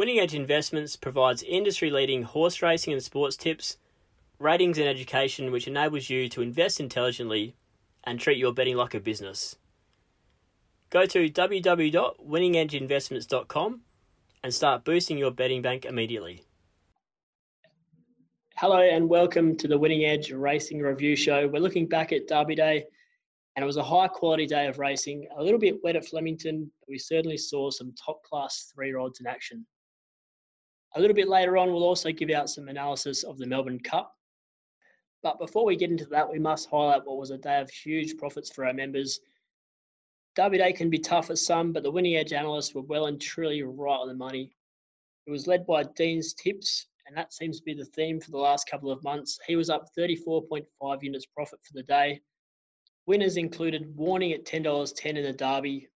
Winning Edge Investments provides industry leading horse racing and sports tips, ratings, and education which enables you to invest intelligently and treat your betting like a business. Go to www.winningedgeinvestments.com and start boosting your betting bank immediately. Hello and welcome to the Winning Edge Racing Review Show. We're looking back at Derby Day, and it was a high quality day of racing. A little bit wet at Flemington, but we certainly saw some top class three rods in action. A little bit later on, we'll also give out some analysis of the Melbourne Cup. But before we get into that, we must highlight what was a day of huge profits for our members. Derby Day can be tough for some, but the winning edge analysts were well and truly right on the money. It was led by Dean's Tips, and that seems to be the theme for the last couple of months. He was up 34.5 units profit for the day. Winners included Warning at $10.10 in the Derby,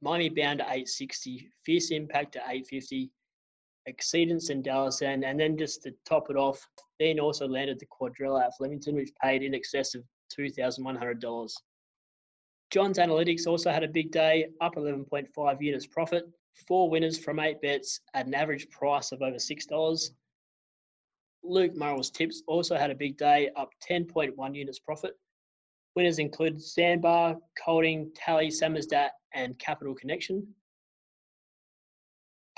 Miami Bound at 860, Fierce Impact at 850, Exceedance in Dallas, and then just to top it off, Dean also landed the Quadrella at Flemington, which paid in excess of $2,100. John's Analytics also had a big day, up 11.5 units profit. Four winners from eight bets at an average price of over $6. Luke Murrell's tips also had a big day, up 10.1 units profit. Winners included Sandbar, Colding, Tally, Samizdat, and Capital Connection.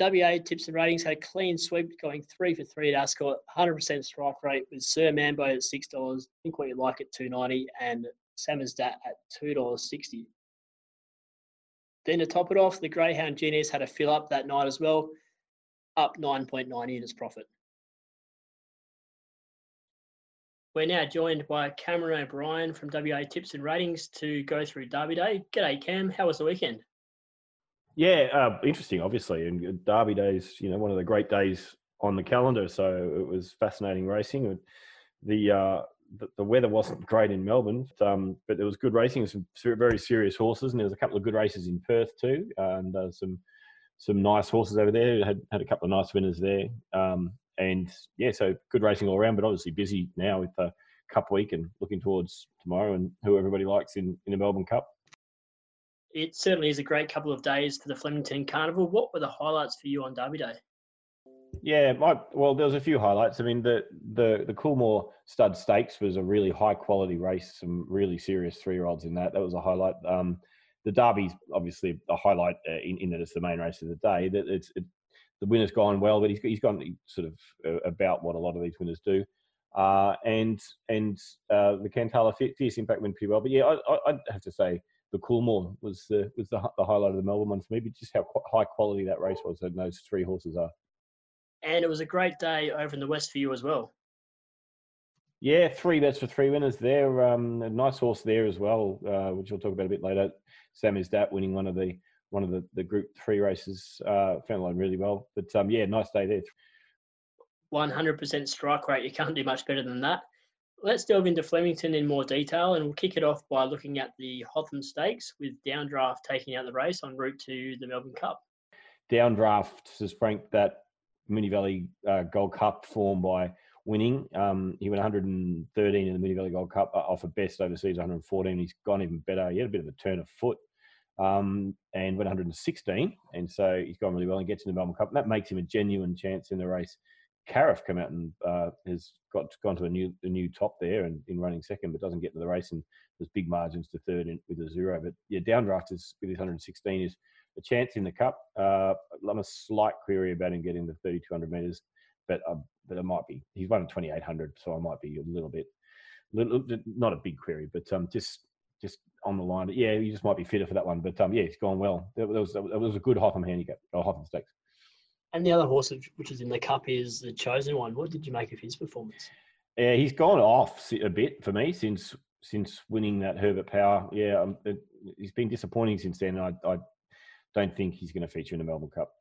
WA tips and ratings had a clean sweep, going three for three at Ascot, 100% strike rate with Sir Mambo at six dollars. Think what you like at 290 and Samizdat at two dollars sixty. Then to top it off, the Greyhound Genius had a fill up that night as well, up 9.9 units profit. We're now joined by Cameron O'Brien from WA Tips and Ratings to go through Derby Day. G'day, Cam. How was the weekend? Yeah, uh, interesting, obviously. And Derby Days, you know, one of the great days on the calendar. So it was fascinating racing. The uh, the, the weather wasn't great in Melbourne, um, but there was good racing. Some very serious horses, and there was a couple of good races in Perth too, and uh, some some nice horses over there. Had had a couple of nice winners there. Um, and yeah, so good racing all around, but obviously busy now with the Cup week and looking towards tomorrow and who everybody likes in, in the Melbourne Cup. It certainly is a great couple of days for the Flemington Carnival. What were the highlights for you on Derby Day? Yeah, my, well, there was a few highlights. I mean, the the the Coolmore Stud Stakes was a really high quality race. Some really serious three year olds in that. That was a highlight. Um, the Derby's obviously a highlight uh, in, in that it's the main race of the day. That it's it, the winner's gone well, but he's he's gone sort of uh, about what a lot of these winners do. Uh, and and uh, the Cantala Fierce Impact went pretty well. But yeah, I, would have to say the Coolmore was the was the, the highlight of the Melbourne one for me. But just how high quality that race was, and those three horses are. And it was a great day over in the west for you as well. Yeah, three bets for three winners there. Um, a nice horse there as well, uh, which we'll talk about a bit later. Samizdat winning one of the one of the, the group three races. Uh, found line really well. But um, yeah, nice day there. 100% strike rate. You can't do much better than that. Let's delve into Flemington in more detail and we'll kick it off by looking at the Hotham Stakes with Downdraft taking out the race en route to the Melbourne Cup. Downdraft has franked that Moonee Valley uh, Gold Cup form by winning. Um, he went 113 in the Moonee Valley Gold Cup off a best overseas 114. He's gone even better. He had a bit of a turn of foot um, and went 116. And so he's gone really well and gets in the Melbourne Cup. And that makes him a genuine chance in the race. Cariff come out and uh, has got gone to a new a new top there and in running second, but doesn't get to the race. And there's big margins to third in, with a zero. But yeah, Downdraft is with his 116 is a chance in the cup. Uh, I'm a slight query about him getting the 3,200 metres, but uh, but it might be he's won 2,800, so I might be a little bit, little, not a big query, but um, just just on the line. Yeah, he just might be fitter for that one. But um, yeah, he's gone well. That was that was a good Hotham handicap or Hotham stakes. And the other horse which is in the cup is the chosen one. What did you make of his performance? Yeah, he's gone off a bit for me since since winning that Herbert Power. Yeah, um, it, he's been disappointing since then. I, I don't think he's going to feature in the Melbourne Cup.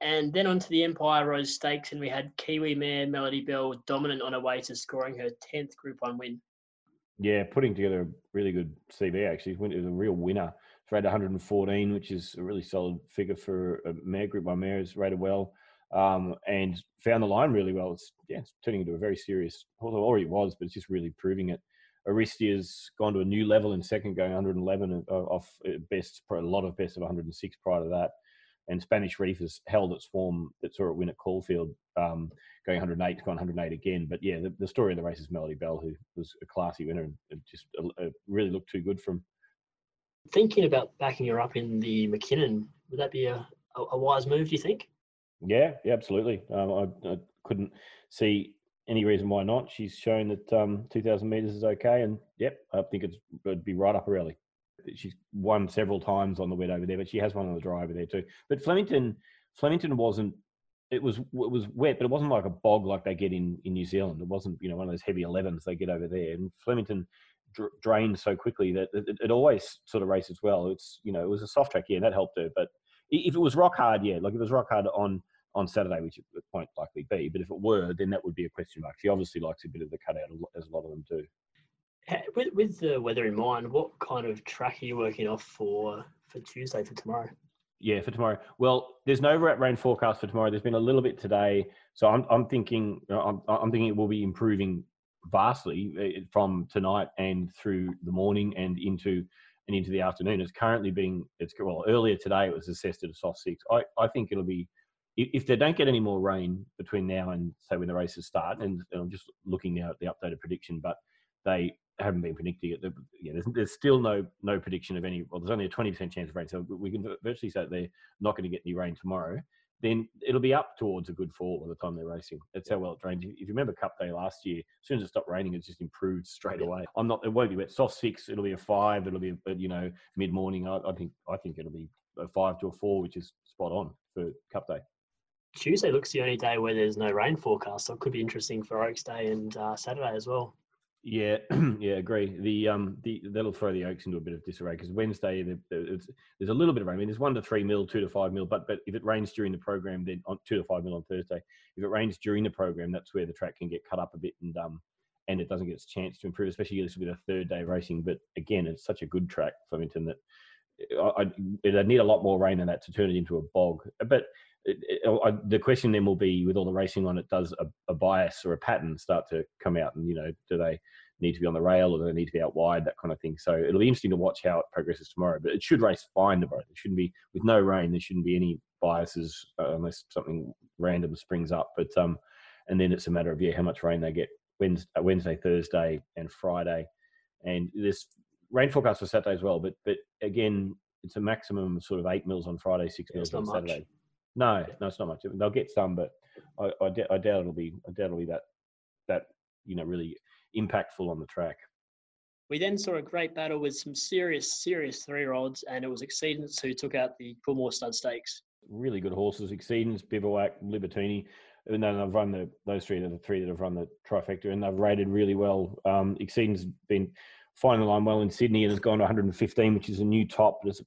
And then on to the Empire Rose Stakes, and we had Kiwi mare Melody Belle dominant on her way to scoring her 10th Group 1 win. Yeah, putting together a really good CV actually. It was a real winner. Rated 114, which is a really solid figure for a mare group. My mare is rated well um, and found the line really well. It's yeah, it's turning into a very serious. Although already was, but it's just really proving it. Aristia's gone to a new level in second, going 111 uh, off best, a lot of best of 106 prior to that. and Spanish Reef has held its form that saw it win at Caulfield, um, going 108, gone 108 again. But yeah, the, the, story of the race is Melody Belle, who was a classy winner and just uh, really looked too good from. Thinking about backing her up in the Mackinnon, would that be a, a, wise move? Do you think? Yeah, yeah, absolutely. Um, I, I, couldn't see any reason why not. She's shown that um, 2,000 meters is okay, and yep, I think it'd be right up her alley she's won several times on the wet over there, but she has one on the dry over there too. But Flemington, Flemington wasn't. It was it was wet, but it wasn't like a bog like they get in in New Zealand. It wasn't you know one of those heavy 11s they get over there. And Flemington dr- drained so quickly that it, it, always sort of races well. It's you know it was a soft track, yeah, and that helped her. But if it was rock hard, yeah, like if it was rock hard on on Saturday, which it won't likely be, but if it were, then that would be a question mark. She obviously likes a bit of the cutout, as a lot of them do. With, with the weather in mind, what kind of track are you working off for for Tuesday for tomorrow? Yeah, for tomorrow. Well, there's no rain forecast for tomorrow. There's been a little bit today, so I'm I'm thinking I'm I'm thinking it will be improving vastly eh, from tonight and through the morning and into and into the afternoon. It's currently being it's well earlier today it was assessed at a soft six. I I think it'll be if they don't get any more rain between now and say when the races start, and I'm just looking now at the updated prediction, but they haven't been predicting it. Yeah, there's, there's, still no no prediction of any. Well, there's only a 20% chance of rain, so we can virtually say they're not going to get any rain tomorrow. Then it'll be up towards a good four by the time they're racing. That's how well it drains. If you remember Cup Day last year, as soon as it stopped raining, it just improved straight away. I'm not. It won't be wet. Soft six. It'll be a five. It'll be a, you know mid morning. I, I think I think it'll be a five to a four, which is spot on for Cup Day. Tuesday looks the only day where there's no rain forecast, so it could be interesting for Oaks Day and uh, Saturday as well. Yeah, yeah, agree. The um, the that'll throw the Oaks into a bit of disarray because Wednesday the, the, there's a little bit of rain. I mean, there's one to three mil, two to five mil, but but if it rains during the program, then on two to five mil on Thursday. If it rains during the program, that's where the track can get cut up a bit and um, and it doesn't get its chance to improve. Especially this will be the third day racing, but again, it's such a good track, Flemington, that I, I, need a lot more rain than that to turn it into a bog. But it, it, I, the question then will be with all the racing on it, does a, a, bias or a pattern start to come out? And, you know, do they need to be on the rail or do they need to be out wide, that kind of thing. So it'll be interesting to watch how it progresses tomorrow. But it should race fine tomorrow. It shouldn't be, with no rain, there shouldn't be any biases uh, unless something random springs up. But, um, and then it's a matter of, yeah, how much rain they get Wednesday, uh, Wednesday Thursday, and Friday. And this rain forecast for Saturday as well. But, but again, it's a maximum of sort of eight mils on Friday, six mils on Saturday. Much. No, no, it's not much. They'll get some, but I, I, d- I doubt it'll be. I doubt it'll be that that you know really impactful on the track. We then saw a great battle with some serious, serious three-year-olds, and it was Exceedance who took out the Coolmore Stud Stakes. Really good horses: Exceedance, Bivouac, Libertini. And then I've run the those three are the three that have run the trifecta, and they've rated really well. Um, Exceedance been finding the line well in Sydney and has gone to 115, which is a new top. It's a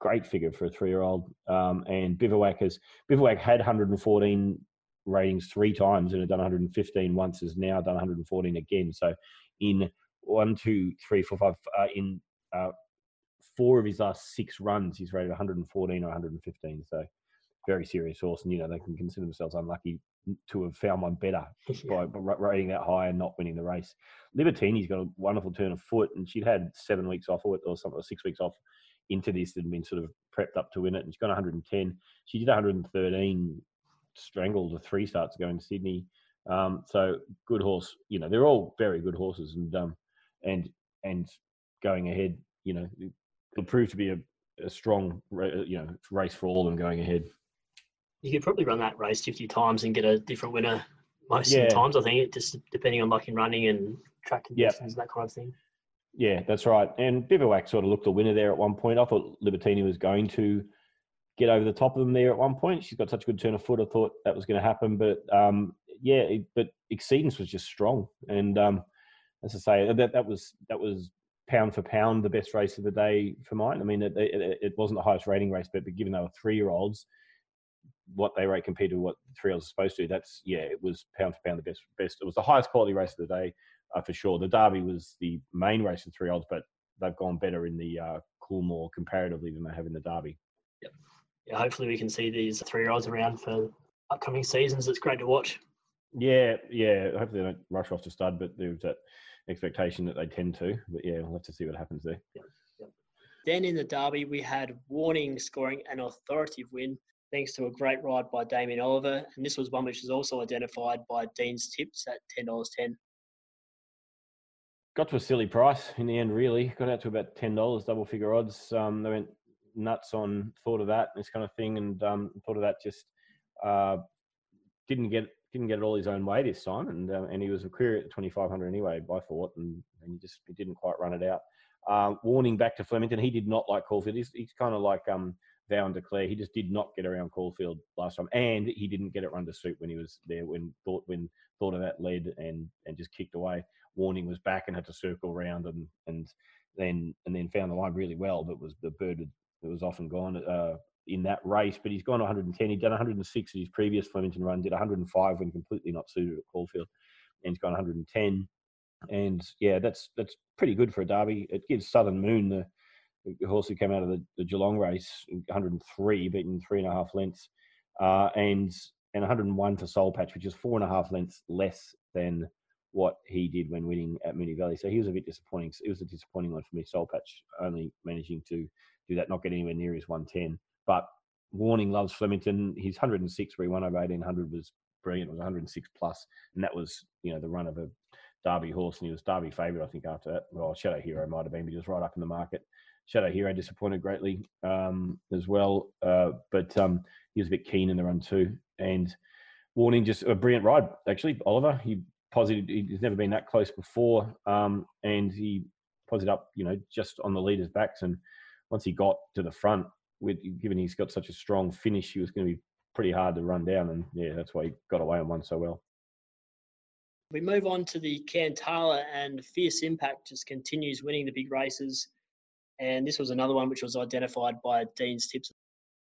great figure for a three-year-old. Um, and Bivouac has Bivouac had 114 ratings three times and had done 115 once. Has now done 114 again. So in one, two, three, four, five, uh, in uh, four of his last six runs, he's rated 114 or 115. So very serious horse, and you know they can consider themselves unlucky to have found one better by, by rating that high and not winning the race. Libertini's got a wonderful turn of foot, and she'd had seven weeks off or something, or six weeks off into this and been sort of prepped up to win it. And she's got 110. She did 113, strangled the three starts going to Sydney. Um, so good horse. You know, they're all very good horses, and um, and and going ahead, you know, it'll prove to be a, a strong, you know, race for all of them going ahead. You could probably run that race 50 times and get a different winner most yeah. of the times. I think it just depending on luck in running and track conditions, yep. that kind of thing. Yeah, that's right. And Bivouac sort of looked the winner there at one point. I thought Libertini was going to get over the top of them there at one point. She's got such a good turn of foot. I thought that was going to happen, but um, yeah, it, but Exceedance was just strong. And um, as I say, that that was that was pound for pound the best race of the day for mine. I mean, it, it, it wasn't the highest rating race, but, but given they were three year olds, what they rate compared to what three olds are supposed to, that's yeah, it was pound for pound the best. Best. It was the highest quality race of the day uh, for sure. The Derby was the main race of three olds, but they've gone better in the uh, Coolmore comparatively than they have in the Derby. Yep. Yeah, hopefully we can see these three olds around for upcoming seasons. It's great to watch. Yeah, yeah. Hopefully they don't rush off to stud, but there's that expectation that they tend to. But yeah, we'll have to see what happens there. Yep. Yep. Then in the Derby, we had Warning scoring an authoritative win thanks to a great ride by Damien Oliver. And this was one which was also identified by Dean's Tips at $10.10. Got to a silly price in the end, really. Got out to about $10, double figure odds. Um, they went nuts on thought of that, this kind of thing, and um, thought of that just uh, didn't get didn't get it all his own way this time, and uh, and he was a query at the 2500 anyway by thought, and, and he just he didn't quite run it out. Uh, warning back to Flemington, he did not like Caulfield. He's, he's kind of like um, Vow and Declare. He just did not get around Caulfield last time, and he didn't get it run to suit when he was there. When thought when thought of that lead and and just kicked away. Warning was back and had to circle around and and then and then found the line really well, but was the bird it was often gone. Uh, in that race, but he's gone 110. He'd done 106 in his previous Flemington run, did 105 when completely not suited at Caulfield, and he's gone 110. And yeah, that's that's pretty good for a derby. It gives Southern Moon the, the horse who came out of the, the Geelong race, 103, beaten three and a half lengths, uh, and and 101 for Soul Patch, which is four and a half lengths less than what he did when winning at Moonee Valley. So he was a bit disappointing. It was a disappointing one for me. Soul Patch only managing to do that, not get anywhere near his 110. But Warning loves Flemington. His 106 where he won over 1800 was brilliant. It was 106 plus, and that was you know the run of a Derby horse, and he was Derby favourite I think after that. Well, Shadow Hero might have been, but he was right up in the market. Shadow Hero disappointed greatly um, as well, uh, but um, he was a bit keen in the run too. And Warning just a brilliant ride actually. Oliver he posited he's never been that close before, um, and he posited up you know just on the leaders' backs, and once he got to the front, with given he's got such a strong finish, he was going to be pretty hard to run down, and yeah, that's why he got away and won so well. We move on to the Cantala, and Fierce Impact just continues winning the big races, and this was another one which was identified by Dean's tips.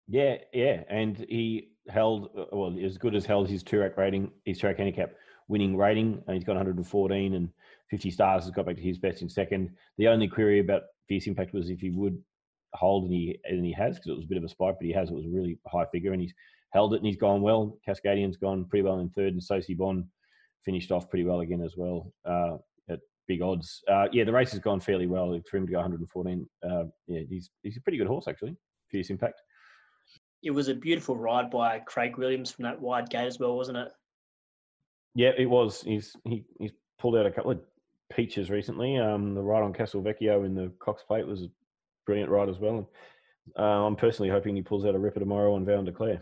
Yeah, yeah, and he held uh, well as good as held his two rating, his track handicap winning rating, and he's got 114 and 50 stars. Has got back to his best in second. The only query about Fierce Impact was if he would hold and he and he has because it was a bit of a spike, but he has. It was a really high figure and he's held it and he's gone well. Cascadian's gone pretty well in third, and Sosi Bond finished off pretty well again as well uh, big odds. Uh, yeah, the race has gone fairly well for him to go 114. Uh, yeah, he's he's a pretty good horse actually. Fierce impact. It was a beautiful ride by Craig Williams from that wide gate as well, wasn't it? Yeah, it was. He's he he's pulled out a couple of peaches recently. Um, the ride on Castelvecchio in the Cox Plate was a brilliant ride as well. And, uh, I'm personally hoping he pulls out a ripper tomorrow on Vow and Declare.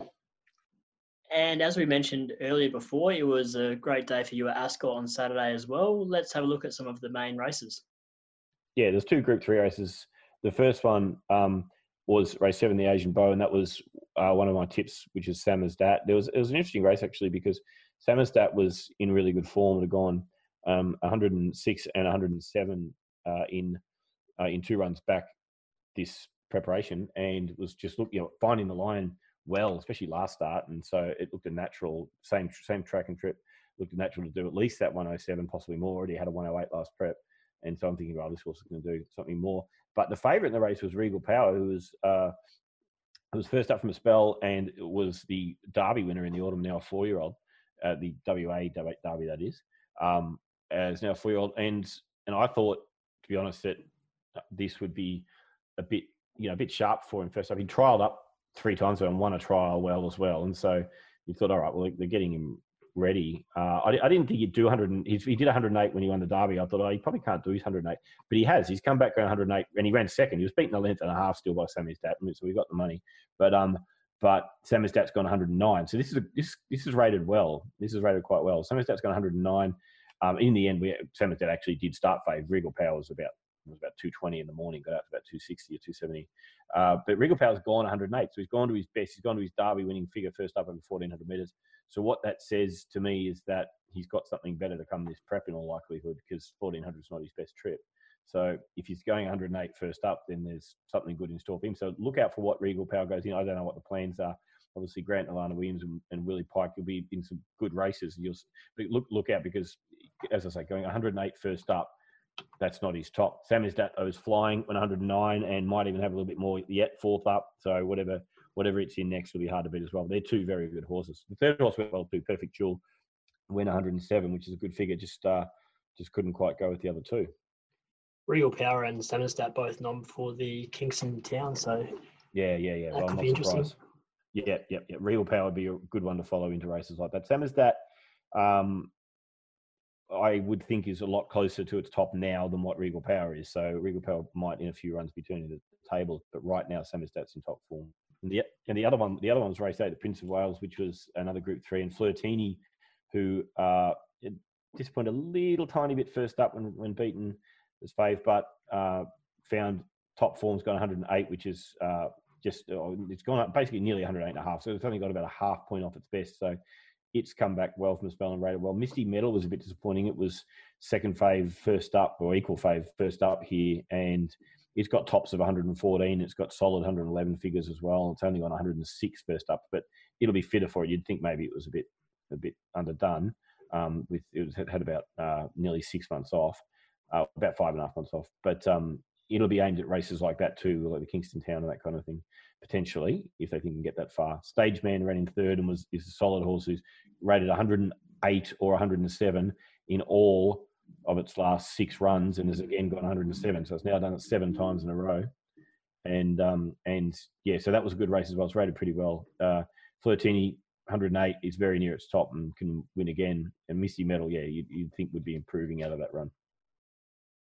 And as we mentioned earlier before, it was a great day for you at Ascot on Saturday as well. Let's have a look at some of the main races. Yeah, there's two Group 3 races. The first one um, was race seven, the Asian Beau, and that was uh, one of my tips, which is Samizdat. There was it was an interesting race actually because Samizdat was in really good form. Had gone um, 106 and 107 uh, in uh, in two runs back this preparation and was just look, you know, finding the line well, especially last start. And so it looked a natural, same same track and trip, looked natural to do at least that 107, possibly more. Already had a 108 last prep. And so I'm thinking, well, this horse is going to do something more. But the favourite in the race was Regal Power, who was uh, who was first up from a spell and was the Derby winner in the autumn, now a four year old, uh, the WA Derby, that is, um, as now a four year old. And, and I thought, to be honest, that this would be a bit, you know, a bit sharp for him first up. He trialled up three times and won a trial well as well. And so you thought, all right, well, they're getting him ready. Uh, I, I, didn't think he'd do 100. And, he did 108 when he won the Derby. I thought, oh, he probably can't do his 108, but he has. He's come back around 108, and he ran second. He was beaten a length and a half still by Samizdat, so we got the money. But um, but Samizdat's gone 109. So this is a, this this is rated well. This is rated quite well. Samizdat's gone 109. Um, in the end, we Samizdat actually did start fave. Regal Power was about it was about 220 in the morning, got out to about 260 or 270. Uh, but Regal Power's gone 108, so he's gone to his best. He's gone to his Derby winning figure first up over 1400 metres. So what that says to me is that he's got something better to come this prep in all likelihood because 1400 is not his best trip. So if he's going 108 first up, then there's something good in store for him. So look out for what Regal Power goes in. I don't know what the plans are. Obviously, Grant Alana Williams and, and Willie Pike will be in some good races. You'll but look look out because, as I say, going 108 first up that's not his top. Samizdat is flying 109 and might even have a little bit more yet, fourth up. So whatever whatever it's in next will be hard to beat as well. They're two very good horses. The third horse went well too, Perfect Jewel, went 107, which is a good figure. Just uh, just couldn't quite go with the other two. Regal Power and Samizdat both nom for the Kingston Town, so yeah, yeah, yeah. That well, could be interesting. Yeah, yeah, yeah. Regal Power would be a good one to follow into races like that. Samizdat, um, I would think is a lot closer to its top now than what Regal Power is. So Regal Power might in a few runs be turning the table, but right now Samizdat's in top form. And the and the other one, the other one was race eight, the Prince of Wales, which was another Group Three, and Flirtini, who uh, point a little tiny bit first up when when beaten as fave, but uh, found top form's gone 108, which is uh, just uh, it's gone up basically nearly 108 and a half. So it's only got about a half point off its best. So it's come back well from the spell and rated well. Misty Metal was a bit disappointing. It was second fave first up or equal fave first up here, and it's got tops of 114. It's got solid 111 figures as well. It's only got 106 first up, but it'll be fitter for it. You'd think maybe it was a bit a bit underdone. Um, with it was, had about uh, nearly six months off, uh, about five and a half months off. But um, it'll be aimed at races like that too, like the Kingston Town and that kind of thing, potentially, if they think can get that far. Stage Man ran in third and was is a solid horse who's rated 108 or 107 in all of its last six runs and has again gone 107. So it's now done it seven times in a row. And um, and yeah, so that was a good race as well. It's rated pretty well. Uh, Flirtini 108 is very near its top and can win again. And Misty Medal, yeah, you'd, you'd think would be improving out of that run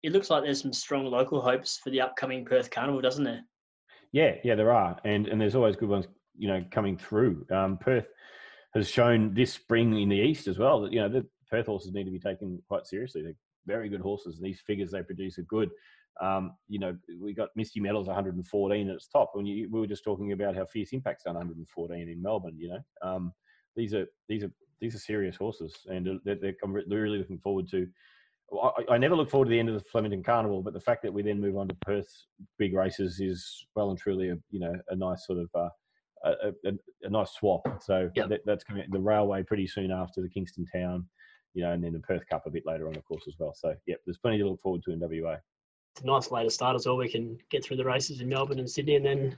it looks like there's some strong local hopes for the upcoming Perth Carnival, doesn't there? Yeah, yeah, there are, and and there's always good ones, you know, coming through. Um, Perth has shown this spring in the east as well that you know the Perth horses need to be taken quite seriously. They're very good horses, and these figures they produce are good. Um, you know, we got Misty Metals 114 at its top. When you, we were just talking about how Fierce Impact's done 114 in Melbourne. You know, um, these are these are these are serious horses, and they're, they're, really looking forward to I, I, never look forward to the end of the Flemington Carnival, but the fact that we then move on to Perth big races is well and truly a you know a nice sort of uh, a, a, a, nice swap. So yep. that, that's coming the railway pretty soon after the Kingston Town, you know, and then the Perth Cup a bit later on, of course, as well. So yeah, there's plenty to look forward to in WA. It's a nice way to start as well. We can get through the races in Melbourne and Sydney, and then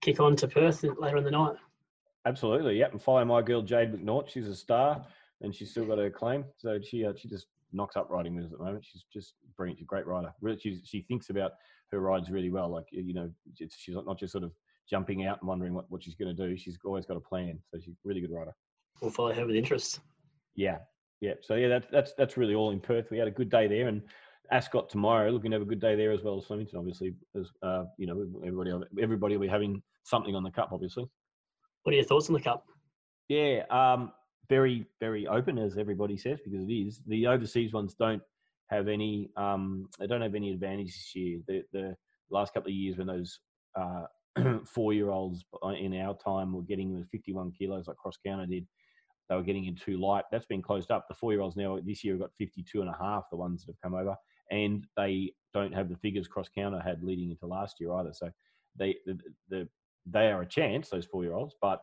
kick on to Perth later in the night. Absolutely, yep. And follow my girl Jade McNaught. She's a star, and she's still got her claim. So she uh, she just knocks up riding moves at the moment. She's just brilliant. She's a great rider. Really, she's, she thinks about her rides really well. Like you know, she's not just sort of jumping out and wondering what, what she's going to do. She's always got a plan. So she's a really good rider. We'll follow her with interest. Yeah, yeah. So yeah, that's that's that's really all in Perth. We had a good day there, and Ascot tomorrow. Looking to have a good day there as well as Flemington. Obviously, as uh, you know, everybody everybody will be having something on the cup. Obviously. What are your thoughts on the cup? Yeah, um, very, very open, as everybody says, because it is. The overseas ones don't have any. Um, they don't have any advantage this year. The, the last couple of years, when those uh, four-year-olds in our time were getting the 51 kilos like Cross Counter did, they were getting in too light. That's been closed up. The four-year-olds now this year have got 52 and a half. The ones that have come over, and they don't have the figures Cross Counter had leading into last year either. So they the, the they are a chance those four-year-olds, but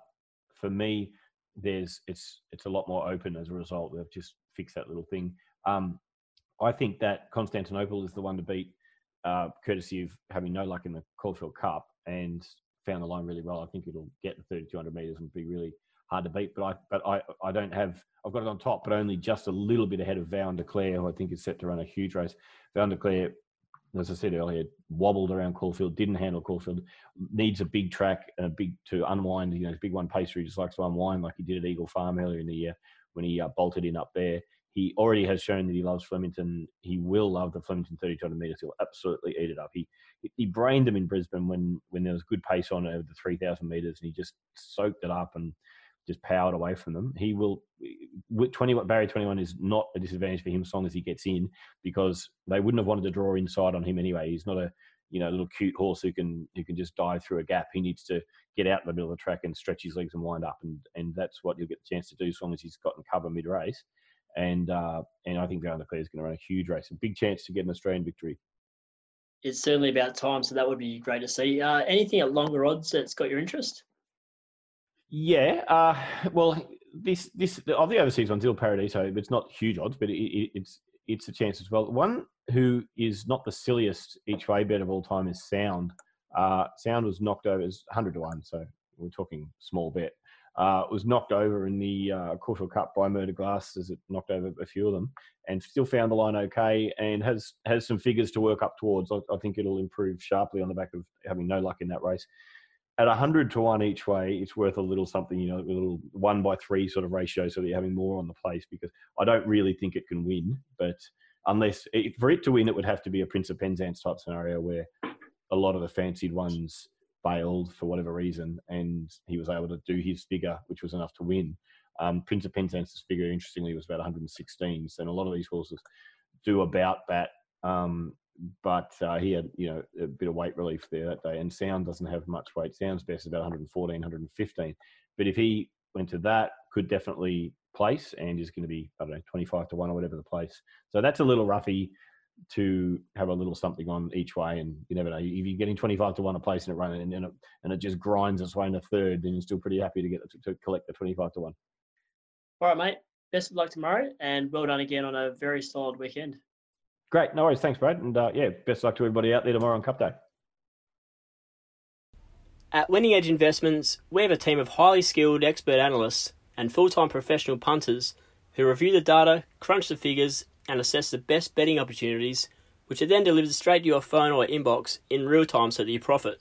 for me there's it's it's a lot more open as a result. They've just fixed that little thing. Um, I think that Constantinople is the one to beat, uh, courtesy of having no luck in the Caulfield Cup and found the line really well. I think it'll get the 3200 meters and be really hard to beat. But I but I I don't have I've got it on top, but only just a little bit ahead of Vow and Declare, who I think is set to run a huge race. Vow Declare as I said earlier, wobbled around Caulfield, didn't handle Caulfield, needs a big track a big to unwind. You know, big one pacer. He just likes to unwind like he did at Eagle Farm earlier in the year when he uh, bolted in up there. He already has shown that he loves Flemington. He will love the Flemington 3200 meters. He'll absolutely eat it up. He he brained them in Brisbane when when there was good pace on over the 3000 meters, and he just soaked it up and just powered away from them. He will. with Twenty Barry twenty one is not a disadvantage for him as long as he gets in because they wouldn't have wanted to draw inside on him anyway. He's not a you know little cute horse who can who can just dive through a gap. He needs to get out in the middle of the track and stretch his legs and wind up, and and that's what you'll get the chance to do as long as he's gotten cover mid race. And uh, and I think Declare is going to run a huge race, a big chance to get an Australian victory. It's certainly about time, so that would be great to see. Uh, anything at longer odds that's got your interest? Yeah, uh, well, this this of the overseas ones, Il Paradiso, it's not huge odds, but it, it, it's it's a chance as well. One who is not the silliest each way bet of all time is Sound. Uh, Sound was knocked over as hundred to one, so we're talking small bet. Uh, was knocked over in the uh, Caulfield Cup by Mer de Glace as it knocked over a few of them, and still found the line okay, and has has some figures to work up towards. I, I think it'll improve sharply on the back of having no luck in that race. At a hundred to one each way, it's worth a little something, you know, a little one by three sort of ratio, so that you're having more on the place. Because I don't really think it can win, but unless it, for it to win, it would have to be a Prince of Penzance type scenario where a lot of the fancied ones bailed for whatever reason, and he was able to do his figure, which was enough to win. Um, Prince of Penzance's figure, interestingly, was about 116. So, and a lot of these horses do about that. Um, but uh, he had, you know, a bit of weight relief there that day. And Sound doesn't have much weight. Sound's best about 114, 115. But if he went to that, could definitely place and is going to be, I don't know, 25 to 1 or whatever the place. So that's a little roughy to have a little something on each way. And you never know. If you're getting 25 to 1 a place and it running and, it, and it just grinds its way in a third, then you're still pretty happy to get to, to collect the 25 to 1. All right, mate. Best of luck tomorrow and well done again on a very solid weekend. Great. No worries. Thanks, Brad. And uh, yeah, best luck to everybody out there tomorrow on Cup Day. At Winning Edge Investments, we have a team of highly skilled expert analysts and full time professional punters who review the data, crunch the figures, and assess the best betting opportunities, which are then delivered straight to your phone or inbox in real time so that you profit.